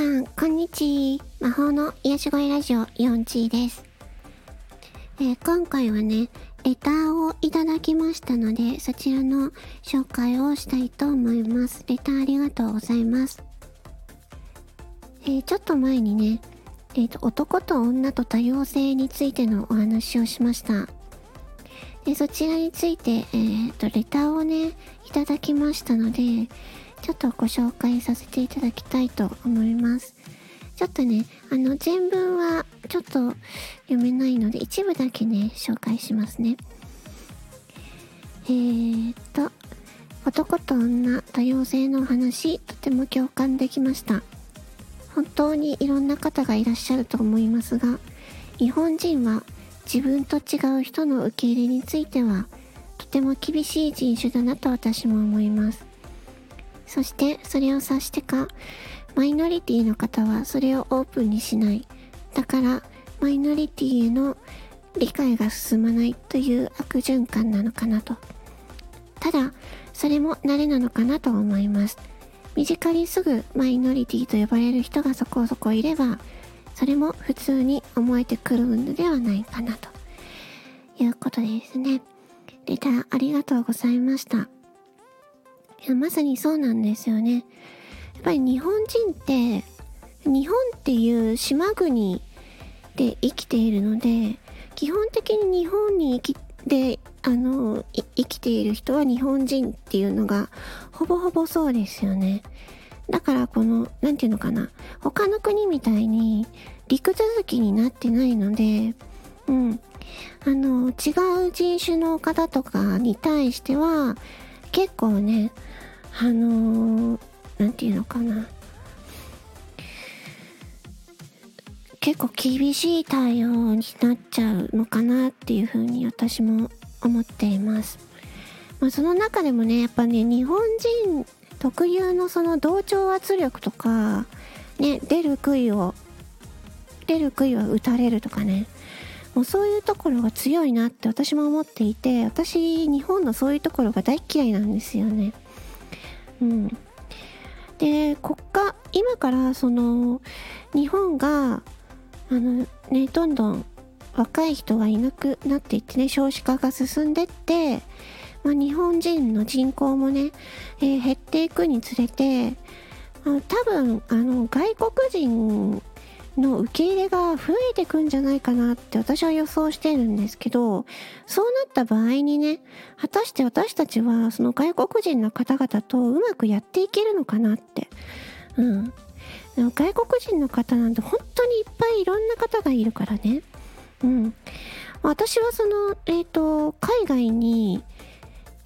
さん、こんにちは。魔法の癒し声ラジオ、ヨンチーです。えー、今回はね、レターをいただきましたので、そちらの紹介をしたいと思います。レターありがとうございます。えー、ちょっと前にね、えっ、ー、と、男と女と多様性についてのお話をしました。でそちらについて、えっ、と、レターをね、いただきましたので、ちょっとご紹介させていただきたいと思います。ちょっとね、あの、全文はちょっと読めないので、一部だけね、紹介しますね。えー、っと、男と女多様性の話、とても共感できました。本当にいろんな方がいらっしゃると思いますが、日本人は自分と違う人の受け入れについては、とても厳しい人種だなと私も思います。そしてそれを察してか、マイノリティの方はそれをオープンにしない。だから、マイノリティへの理解が進まないという悪循環なのかなと。ただ、それも慣れなのかなと思います。身近にすぐマイノリティと呼ばれる人がそこそこいれば、それも普通に思えてくるのではないかなということですね。レターありがとうございました。いや、まさにそうなんですよね。やっぱり日本人って、日本っていう島国で生きているので、基本的に日本に生きで、あの、生きている人は日本人っていうのが、ほぼほぼそうですよね。だからこの、なんていうのかな。他の国みたいに陸続きになってないので、うん。あの、違う人種の方とかに対しては、結構ね、あのー、ていうのかな。結構厳しい対応になっちゃうのかなっていうふうに私も思っています。まあ、その中でもね、やっぱね、日本人特有のその同調圧力とか、ね、出る杭を、出る杭は打たれるとかね、もうそういうところが強いなって私も思っていて、私、日本のそういうところが大嫌いなんですよね。うん。で、国家、今からその、日本が、あのね、どんどん若い人がいなくなっていってね、少子化が進んでって、まあ、日本人の人口もね、えー、減っていくにつれて、多分、あの、外国人の受け入れが増えてくんじゃないかなって私は予想してるんですけど、そうなった場合にね、果たして私たちはその外国人の方々とうまくやっていけるのかなって。うん。外国人の方なんて本当にいっぱいいろんな方がいるからね。うん。私はその、えっ、ー、と、海外に、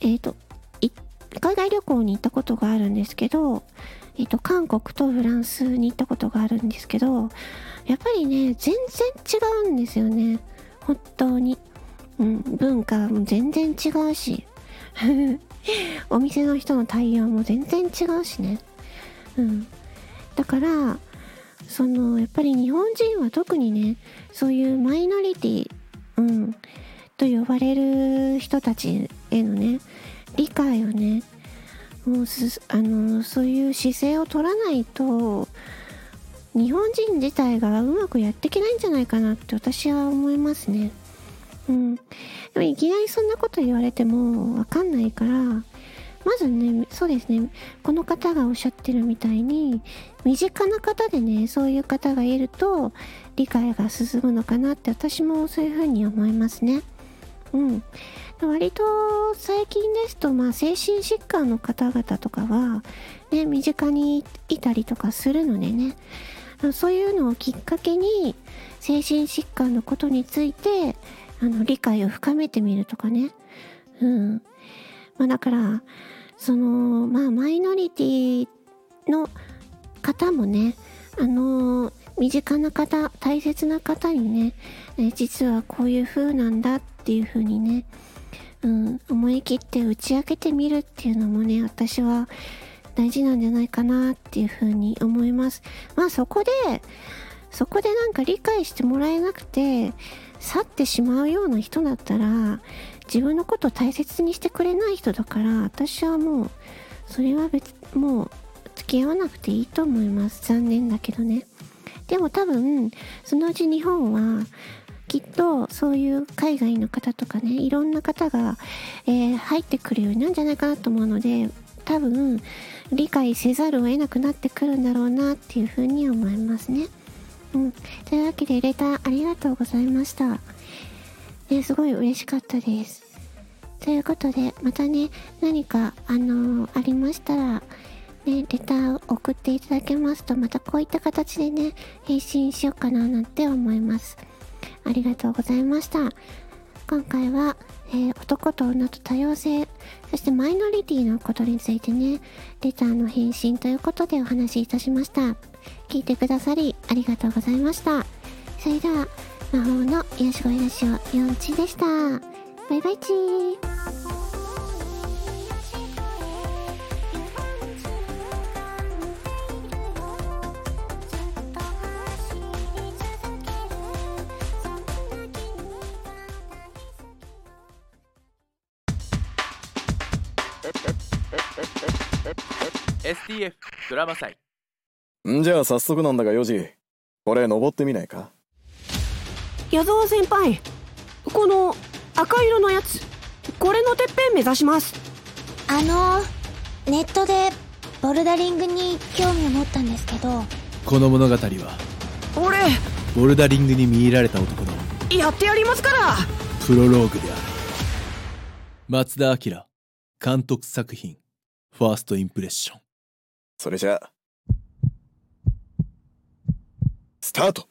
えっ、ー、と、海外旅行に行ったことがあるんですけど、えっ、と、韓国とフランスに行ったことがあるんですけど、やっぱりね、全然違うんですよね。本当に。うん、文化も全然違うし。お店の人の対応も全然違うしね。うん。だから、その、やっぱり日本人は特にね、そういうマイノリティ、うん、と呼ばれる人たちへのね、理解をね、もうす、あの、そういう姿勢を取らないと、日本人自体がうまくやっていけないんじゃないかなって私は思いますね。うん。でもいきなりそんなこと言われてもわかんないから、まずね、そうですね、この方がおっしゃってるみたいに、身近な方でね、そういう方がいると、理解が進むのかなって私もそういうふうに思いますね。うん。割と最近ですと、まあ、精神疾患の方々とかは、ね、身近にいたりとかするのでね、そういうのをきっかけに、精神疾患のことについて、あの、理解を深めてみるとかね。うん。まあ、だから、その、まあ、マイノリティの方もね、あの身近な方、大切な方にね、え実はこういう風なんだっていう風にね、うん、思い切って打ち明けてみるっていうのもね、私は大事なんじゃないかなっていうふうに思います。まあそこで、そこでなんか理解してもらえなくて、去ってしまうような人だったら、自分のことを大切にしてくれない人だから、私はもう、それは別、もう付き合わなくていいと思います残念だけどねでも多分そのうち日本はきっとそういう海外の方とかねいろんな方が、えー、入ってくるようになるんじゃないかなと思うので多分理解せざるを得なくなってくるんだろうなっていうふうに思いますね。うん。というわけでレターありがとうございました。ね、すごい嬉しかったです。ということで、またね、何か、あのー、ありましたら、ね、レターを送っていただけますと、またこういった形でね、返信しようかななんて思います。ありがとうございました。今回は、えー、男と女と多様性、そしてマイノリティのことについてね、レターの返信ということでお話しいたしました。聞いてくださりありがとうございました。それでは、魔法の癒し声ラジオ4チでした。バイバイチー。STF ドラマ祭。んじゃあ早速なんだがヨジ。これ登ってみないか？矢沢先輩この赤色のやつこれのてっぺん目指します。あのネットでボルダリングに興味を持ったんですけど。この物語は俺ボルダリングに見入られた男のやってやりますから。プロローグである。松田明監督作品ファーストインプレッション。それじゃあスタート。